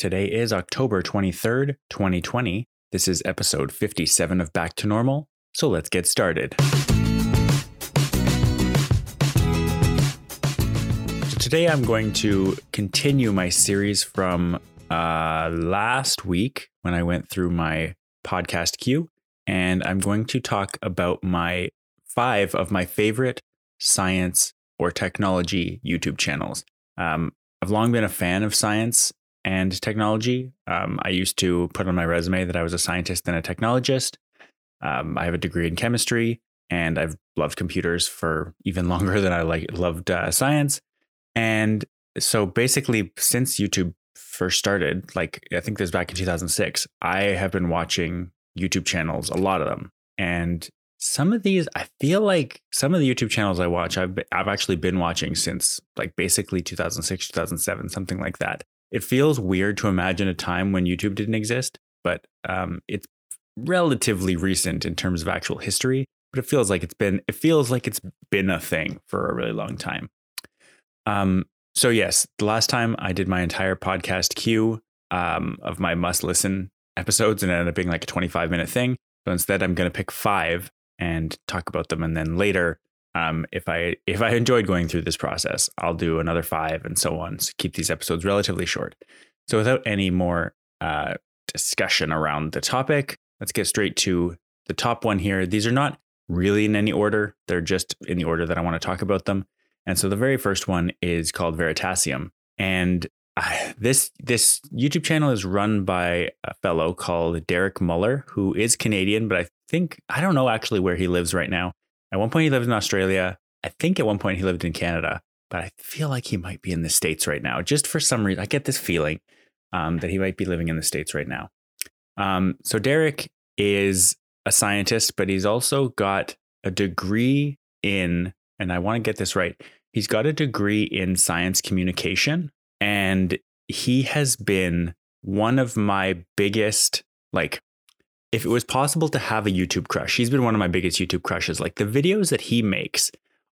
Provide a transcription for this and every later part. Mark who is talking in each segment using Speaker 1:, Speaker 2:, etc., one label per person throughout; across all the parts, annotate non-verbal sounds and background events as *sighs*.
Speaker 1: Today is October 23rd, 2020. This is episode 57 of Back to Normal. So let's get started. So today I'm going to continue my series from uh, last week when I went through my podcast queue, and I'm going to talk about my five of my favorite science or technology YouTube channels. Um, I've long been a fan of science and technology. Um, I used to put on my resume that I was a scientist and a technologist. Um, I have a degree in chemistry, and I've loved computers for even *laughs* longer than I like loved uh, science. And so, basically, since YouTube first started, like I think this was back in 2006, I have been watching YouTube channels, a lot of them, and some of these i feel like some of the youtube channels i watch i've, I've actually been watching since like basically 2006 2007 something like that it feels weird to imagine a time when youtube didn't exist but um, it's relatively recent in terms of actual history but it feels like it's been it feels like it's been a thing for a really long time um, so yes the last time i did my entire podcast queue um, of my must listen episodes and it ended up being like a 25 minute thing so instead i'm going to pick five and talk about them. And then later, um, if I if I enjoyed going through this process, I'll do another five and so on. So keep these episodes relatively short. So without any more uh, discussion around the topic, let's get straight to the top one here. These are not really in any order; they're just in the order that I want to talk about them. And so the very first one is called Veritasium, and uh, this this YouTube channel is run by a fellow called Derek Muller, who is Canadian, but I think I don't know actually where he lives right now. At one point he lived in Australia. I think at one point he lived in Canada, but I feel like he might be in the states right now. Just for some reason, I get this feeling um, that he might be living in the states right now. Um, so Derek is a scientist, but he's also got a degree in, and I want to get this right. He's got a degree in science communication, and he has been one of my biggest like if it was possible to have a YouTube crush, he's been one of my biggest YouTube crushes. Like the videos that he makes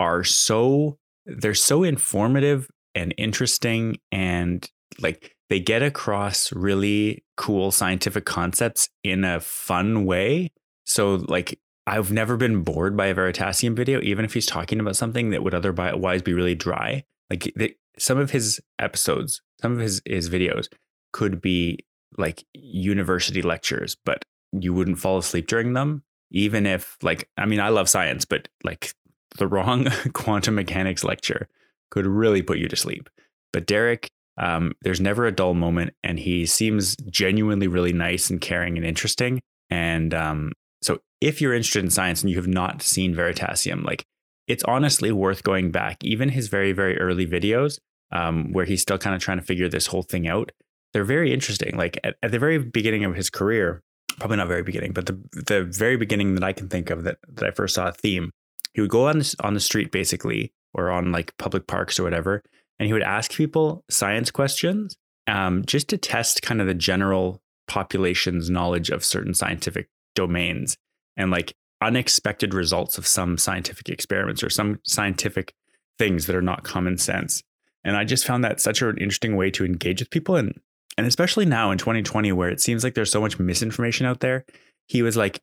Speaker 1: are so they're so informative and interesting and like they get across really cool scientific concepts in a fun way. So like I've never been bored by a Veritasium video, even if he's talking about something that would otherwise be really dry. Like some of his episodes, some of his his videos could be like university lectures, but you wouldn't fall asleep during them, even if like I mean I love science, but like the wrong *laughs* quantum mechanics lecture could really put you to sleep. But Derek, um, there's never a dull moment, and he seems genuinely really nice and caring and interesting. And um, so, if you're interested in science and you have not seen Veritasium, like it's honestly worth going back. Even his very very early videos, um, where he's still kind of trying to figure this whole thing out, they're very interesting. Like at, at the very beginning of his career, probably not very beginning, but the the very beginning that I can think of that that I first saw a theme. He would go on on the street basically, or on like public parks or whatever, and he would ask people science questions, um, just to test kind of the general population's knowledge of certain scientific domains and like unexpected results of some scientific experiments or some scientific things that are not common sense. And I just found that such an interesting way to engage with people and and especially now in 2020 where it seems like there's so much misinformation out there he was like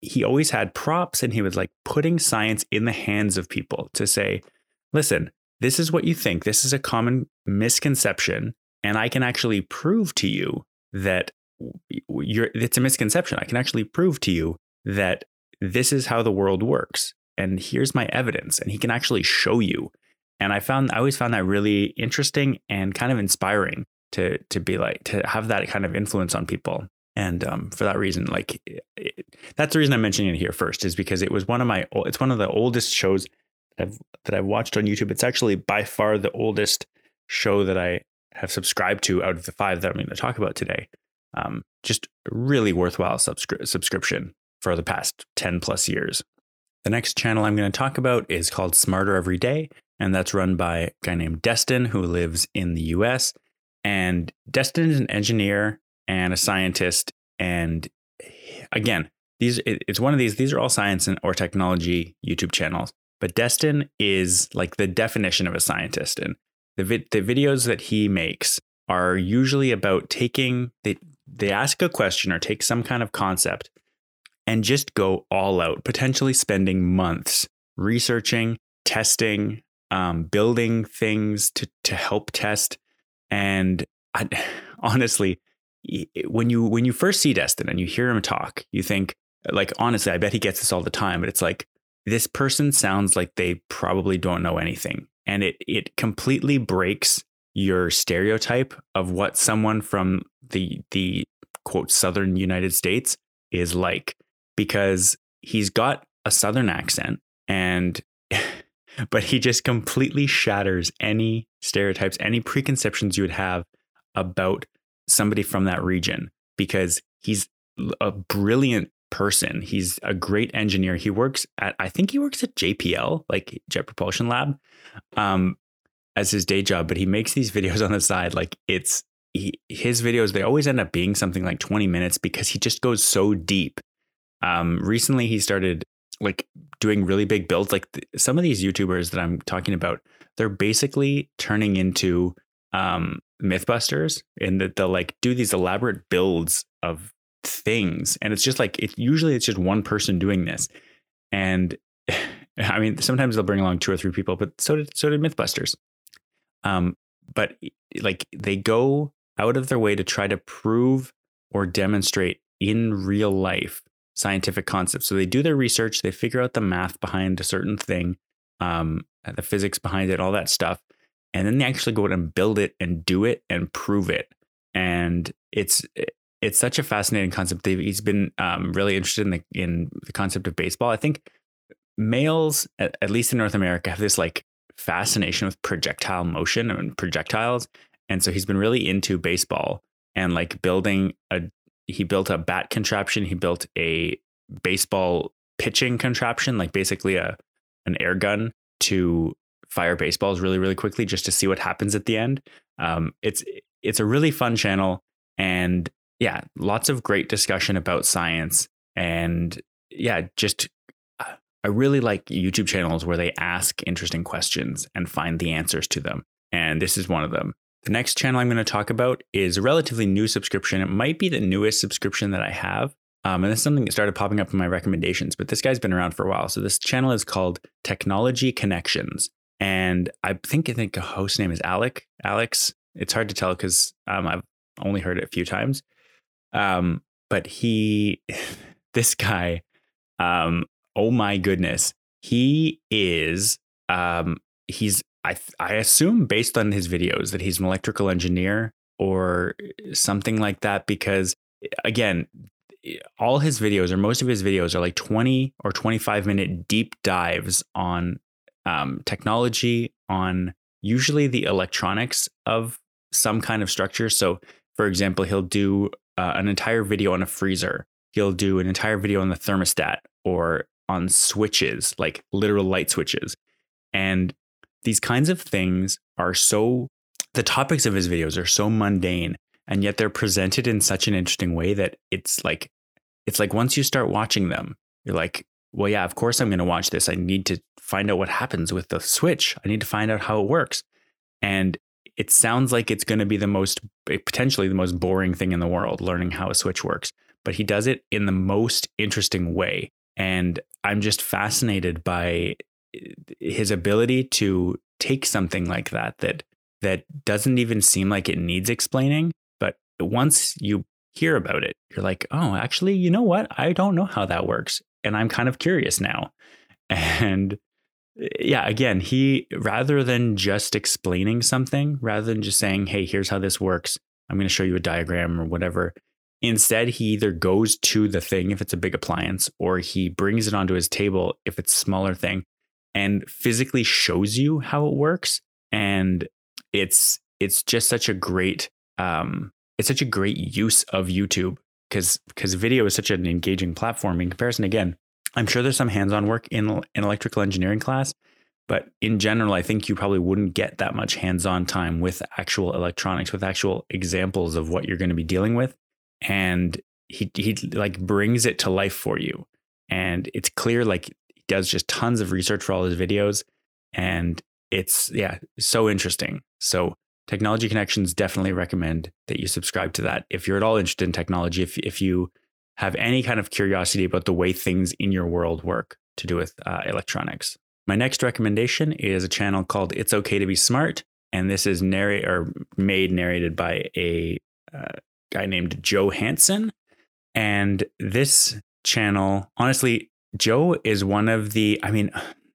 Speaker 1: he always had props and he was like putting science in the hands of people to say listen this is what you think. This is a common misconception. And i can actually prove to you that you're it's a misconception. I can actually prove to you that this is how the world works. And here's my evidence. And he can actually show you. And i found i always found that really interesting and kind of inspiring to to be like to have that kind of influence on people. And um, for that reason like it, that's the reason i'm mentioning it here first is because it was one of my it's one of the oldest shows that i've that i've watched on youtube. It's actually by far the oldest show that i have subscribed to out of the five that i'm going to talk about today. Um, just really worthwhile subscri- subscription for the past 10 plus years. The next channel i'm going to talk about is called smarter every day and that's run by a guy named destin who lives in the us and Destin is an engineer and a scientist. And again, these it's one of these. These are all science and or technology YouTube channels. But Destin is like the definition of a scientist, and the vi- the videos that he makes are usually about taking they they ask a question or take some kind of concept and just go all out, potentially spending months researching, testing, um, building things to to help test. And I, *sighs* honestly, eh, when you when you first see Destin and you hear him talk, you think uh, like honestly, I bet he gets this all the time, but it's like this person sounds like they probably don't know anything. And it it completely breaks your stereotype of what someone from the the quote southern United States is like because he's got a southern accent and *laughs* but he just completely shatters any stereotypes, any preconceptions you would have about somebody from that region because he's a brilliant person. He's a great engineer. He works at, I think he works at JPL, like Jet Propulsion Lab, um, as his day job. But he makes these videos *laughs* on the side. Like it's he, his videos. They always end up being something like 20 minutes because he just goes so deep. Um, recently, he started like doing really big builds. Like th- some of these YouTubers that I'm talking about, they're basically turning into um, MythBusters in that they'll like do these elaborate builds of things, and it's just like it. Usually, it's just one person doing this, and *laughs* I mean, sometimes they'll bring along two or three people, but so did so did MythBusters. Um, but like they go out of their way to try to prove or demonstrate in real life scientific concepts. So they do their research, they figure out the math behind a certain thing, um, the physics behind it, all that stuff, and then they actually go out and build it and do it and prove it. And it's it's such a fascinating concept. They've, he's been um, really interested in the in the concept of baseball. I think males, at, at least in North America, have this like fascination with projectile motion and projectiles, and so he's been really into baseball and like building a he built a bat contraption. He built a baseball pitching contraption, like basically a an air gun to fire baseballs really really quickly just to see what happens at the end. Um, it's it's a really fun channel and yeah, lots of great discussion about science and yeah, just uh, I really like YouTube channels where they ask interesting questions and find the answers to them. And this is one of them. The next channel I'm going to talk about is a relatively new subscription. It might be the newest subscription that I have. Um, and this is something that started popping up in my recommendations, but this guy's been around for a while. So this channel is called Technology Connections. And I think I think a host name is Alec. Alex. It's hard to tell because um, I've only heard it a few times. Um, but he, *laughs* this guy, um, oh my goodness, he is um, he's I I assume based on his videos that he's an electrical engineer or something like that because again all his videos or most of his videos are like 20 or 25 minute deep dives on um, technology on usually the electronics of some kind of structure. So for example he'll do uh, an entire video on a freezer. He'll do an entire video on the thermostat or on switches like literal light switches. And these kinds of things are so, the topics of his videos are so mundane, and yet they're presented in such an interesting way that it's like, it's like once you start watching them, you're like, well, yeah, of course I'm going to watch this. I need to find out what happens with the switch. I need to find out how it works. And it sounds like it's going to be the most, eh, potentially the most boring thing in the world, learning how a switch works. But he does it in the most interesting way. And I'm just fascinated by his ability to take something like that that that doesn't even seem like it needs explaining but once you hear about it you're like oh actually you know what? I don't know how that works and i'm kind of curious now. *laughs* And yeah again he rather than just explaining something rather than just saying hey here's how this works. I'm going to show you a diagram or whatever instead he either goes to the thing if it's a big appliance or he brings it onto his table if it's a smaller thing and physically shows you how it works. And it's it's just such a great um it's such a great use of YouTube because because video is such an engaging platform in comparison. Again i'm sure there's some hands-on work in an electrical engineering class but in general i think you probably wouldn't get that much hands-on time with actual electronics with actual examples of what you're going to be dealing with. And he he like brings it to life for you. And it's clear like does just tons of research for all his videos. And it's, yeah, so interesting. So Technology Connections definitely recommend that you subscribe to that if you're at all interested in technology. If if you have any kind of curiosity about the way things in your world work to do with uh, electronics. My next recommendation is a channel called It's Okay to Be Smart, and this is narrate or made narrated by a uh, guy named Joe Hanson. And this channel, honestly, Joe is one of the, I mean,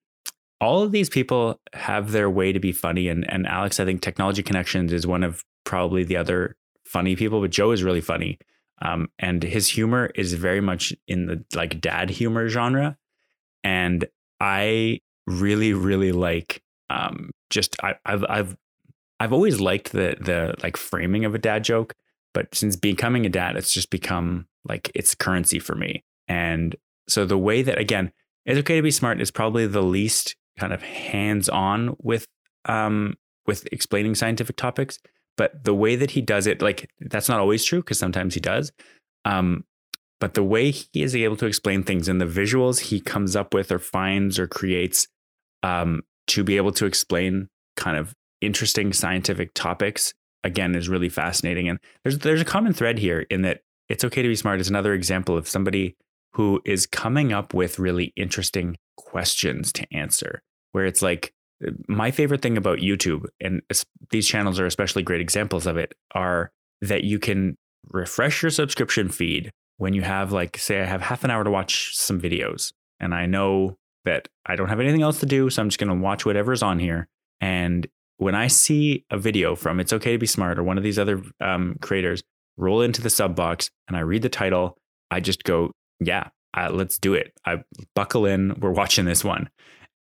Speaker 1: *sighs* all of these people have their way to be funny. And, and Alex, I think Technology Connections is one of probably the other funny people, but Joe is really funny. Um, and his humor is very much in the like dad humor genre. And I really, really like um, just I, I've I've I've always liked the the like framing of a dad joke, but since becoming a dad, it's just become like it's currency for me. And so the way that again, it's okay to be smart is probably the least kind of hands on with um with explaining scientific topics. But the way that he does it, like that's not always true because sometimes he does. Um, but the way he is able to explain things and the visuals he comes up with or finds or creates um, to be able to explain kind of interesting scientific topics again is really fascinating. And there's there's a common thread here in that it's okay to be smart is another example of somebody who is coming up with really interesting questions to answer. Where it's like my favorite thing about YouTube, and these channels are especially great examples of it, are that you can refresh your subscription feed when you have like say I have half an hour to watch some videos and I know that I don't have anything else to do so I'm just going to watch whatever's on here and when I see a video from It's Okay to Be Smart or one of these other um, creators roll into the sub box and I read the title, I just go, yeah, uh, let's do it. I buckle in. We're watching this one,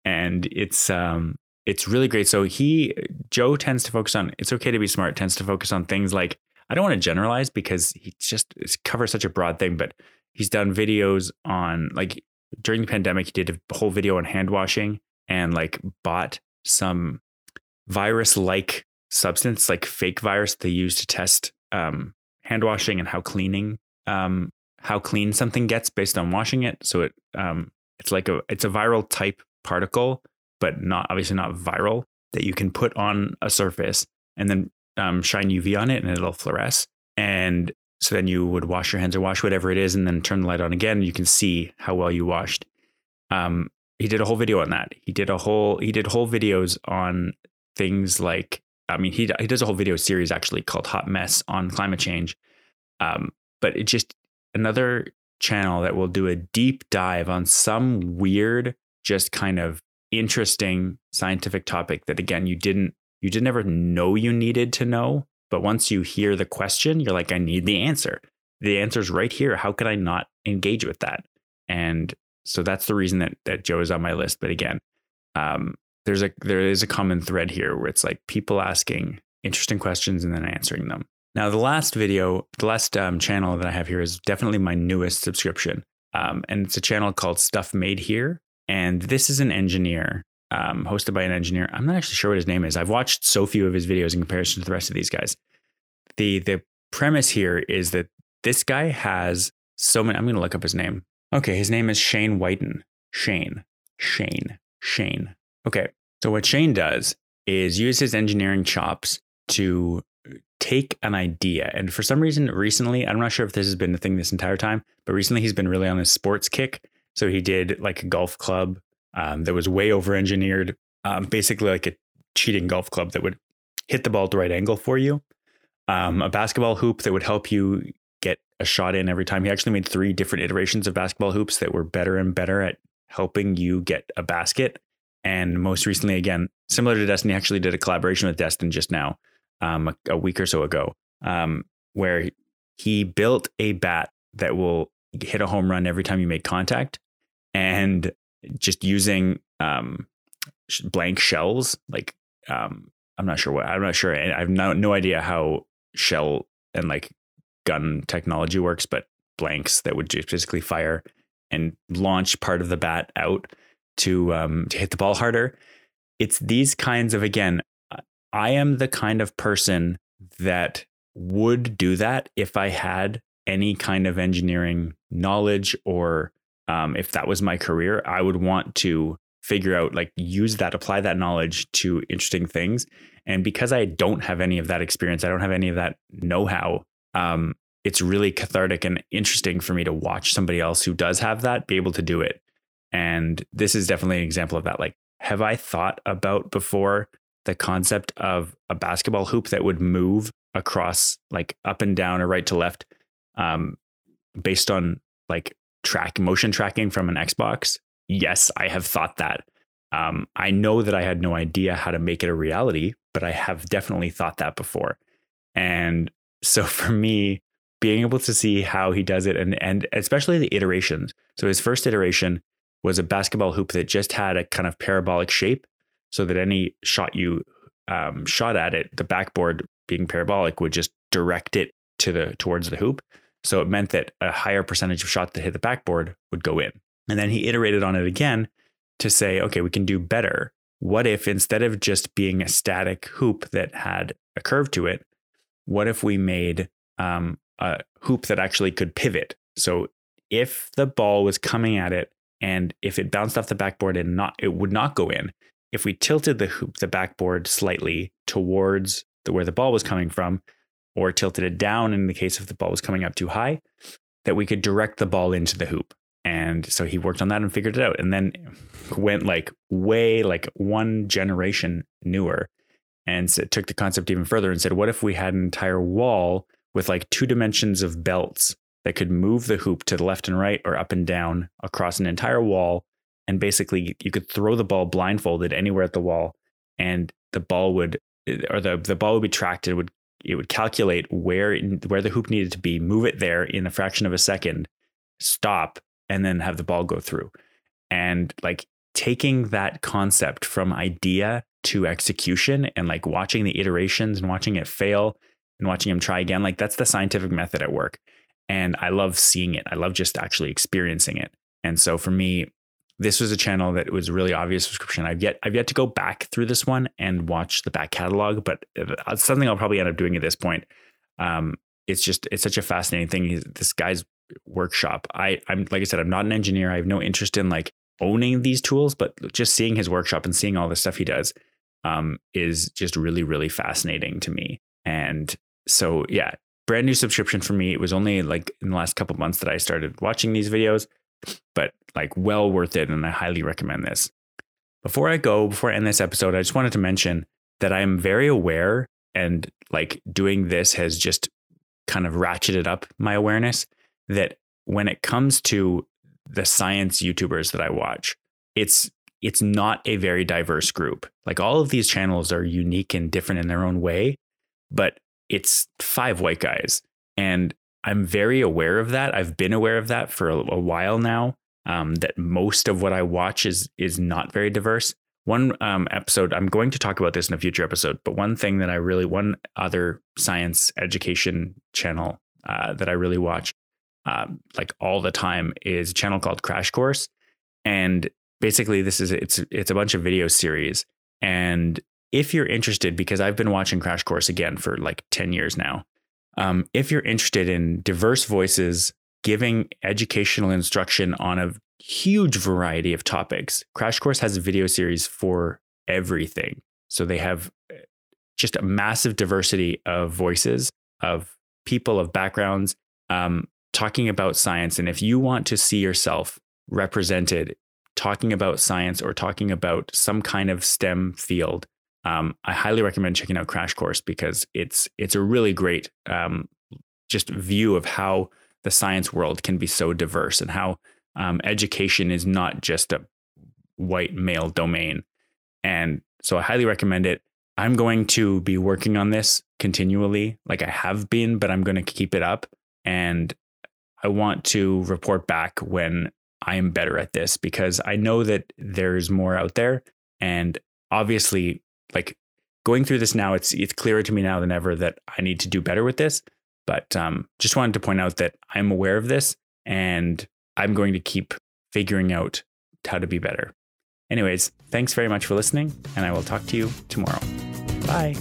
Speaker 1: and it's um, it's really great. So he Joe tends to focus on. It's okay to be smart. Tends to focus on things like I don't want to generalize because he just covers such a broad thing, but he's done videos on like during the pandemic. He did a whole video on hand washing and like bought some virus like substance, like fake virus they use to test um, hand washing and how cleaning, um, how clean something gets based on washing it. So it, um, it's like a, it's a viral type particle, but not obviously not viral that you can put on a surface and then um, shine UV on it and it'll fluoresce. And so then you would wash your hands or wash whatever it is and then turn the light on again. You can see how well you washed. Um, he did a whole video on that. He did a whole he did whole videos on things like I mean he he does a whole video series actually called Hot Mess on climate change. Um, but it just another channel that will do a deep dive on some weird, just kind of interesting scientific topic that again you didn't you didn't ever know you needed to know, but once you hear the question, you're like, I need the answer. The answer's right here. How could I not engage with that? And so that's the reason that that Joe is on my list. But again, um, there's a there is a common thread here where it's like people asking interesting questions and then answering them. Now, the last video, the last um, channel that I have here is definitely my newest subscription, um, and it's a channel called Stuff Made Here. And this is an engineer um, hosted by an engineer. I'm not actually sure what his name is. I've watched so few of his videos in comparison to the rest of these guys. The the premise here is that this guy has so many. I'm going to look up his name. Okay, his name is Shane Wighton. Shane, Shane, Shane. Okay, so what Shane does is use his engineering chops to take an idea. And for some reason, recently, I'm not sure if this has been the thing this entire time, but recently he's been really on his sports kick. So he did like a golf club um, that was way over engineered, um, basically like a cheating golf club that would hit the ball at the right angle for you, um, a basketball hoop that would help you get a shot in every time. He actually made three different iterations of basketball hoops that were better and better at helping you get a basket. And most recently, again, similar to Destiny, actually did a collaboration with Destin just now, um, a, a, week or so ago, um, where he built a bat that will hit a home run every time you make contact. And just using um, blank shells. Like um, I'm not sure what I'm not sure. I have no, no idea how shell and like gun technology works, but blanks that would just basically fire and launch part of the bat out to um, to hit the ball harder. It's these kinds of again. I am the kind of person that would do that if I had any kind of engineering knowledge or um, if that was my career, I would want to figure out, like use that, apply that knowledge to interesting things. And because I don't have any of that experience, I don't have any of that know how. Um, it's really cathartic and interesting for me to watch somebody else who does have that be able to do it. And this is definitely an example of that. Like, have I thought about before the concept of a basketball hoop that would move across like up and down or right to left um, based on like track motion tracking from an Xbox? Yes, I have thought that. Um, I know that I had no idea how to make it a reality, but I have definitely thought that before. And so *laughs* for me, being able to see how he does it and and especially the iterations. So his first iteration was a basketball hoop that just had a kind of parabolic shape, so that any shot you um, shot at it, the backboard being parabolic would just direct it to the towards the hoop. So it meant that a higher percentage of shots that hit the backboard would go in. And then he iterated on it again to say, okay, we can do better. What if instead of just being a static hoop that had a curve to it, what if we made um, a hoop that actually could pivot? So if the ball was coming at it and if it bounced off the backboard and not, it would not go in. If we tilted the hoop, the backboard slightly towards the, where the ball was coming from, or tilted it down in the case if the ball was coming up too high, that we could direct the ball into the hoop. And so he worked on that and figured it out. And then went like way like one generation newer and so took the concept even further and said, what if we had an entire wall with like two dimensions of belts that could move the hoop to the left and right or up and down across an entire wall? And basically, you could throw the ball blindfolded anywhere at the wall, and the ball would, eh, or the, the ball would be tracked. It would it would calculate where where the hoop needed to be, move it there in a fraction of a second, stop, and then have the ball go through. And like taking that concept from idea to execution and like watching the iterations and watching it fail and watching him try again, like that's the scientific method at work. And I love seeing it. I love just actually experiencing it. And so for me, this was a channel that was really obvious subscription. I've yet I've yet to go back through this one and watch the back catalog, but uh, something I'll probably end up doing at this point. Um, it's just it's such a fascinating thing. This guy's workshop. I I'm like I said, I'm not an engineer. I have no interest in like owning these tools, but just seeing his workshop and seeing all the stuff he does um, is just really really fascinating to me. And so yeah, brand new subscription for me. It was only like in the last couple months that I started watching these videos but like well worth it. And I highly recommend this. Before I go, before I end this episode, I just wanted to mention that I'm very aware and like doing this has just kind of ratcheted up my awareness that when it comes to the science YouTubers that I watch, it's it's not a very diverse group. Like all of these channels are unique and different in their own way, but it's five white guys. And I'm very aware of that. I've been aware of that for a, a while now. Um, that most of what I watch is is not very diverse. One um, episode, I'm going to talk about this in a future episode, but one thing that I really, one other science education channel uh, that I really watch, um, like all the time, is a channel called Crash Course, and basically this is it's it's a bunch of video series. And if you're interested, because I've been watching Crash Course again for like ten years now, um, if you're interested in diverse voices giving educational instruction on a huge variety of topics, Crash Course has a video series for everything. So they have eh, just a massive diversity of voices, of people, of backgrounds, um, talking about science. And if you want to see yourself represented talking about science or talking about some kind of STEM field, um, I highly recommend checking out Crash Course because it's it's a really great um, just view of how the science world can be so diverse and how um, education is not just a white male domain. And so I highly recommend it. I'm going to be working on this continually, like I have been, but I'm going to keep it up. And I want to report back when I am better at this because I know that there's more out there. And obviously, like going through this now, it's it's clearer to me now than ever that I need to do better with this. But um, just wanted to point out that I'm aware of this and I'm going to keep figuring out how to be better. Anyways, thanks very much for listening, and I will talk to you tomorrow. Bye.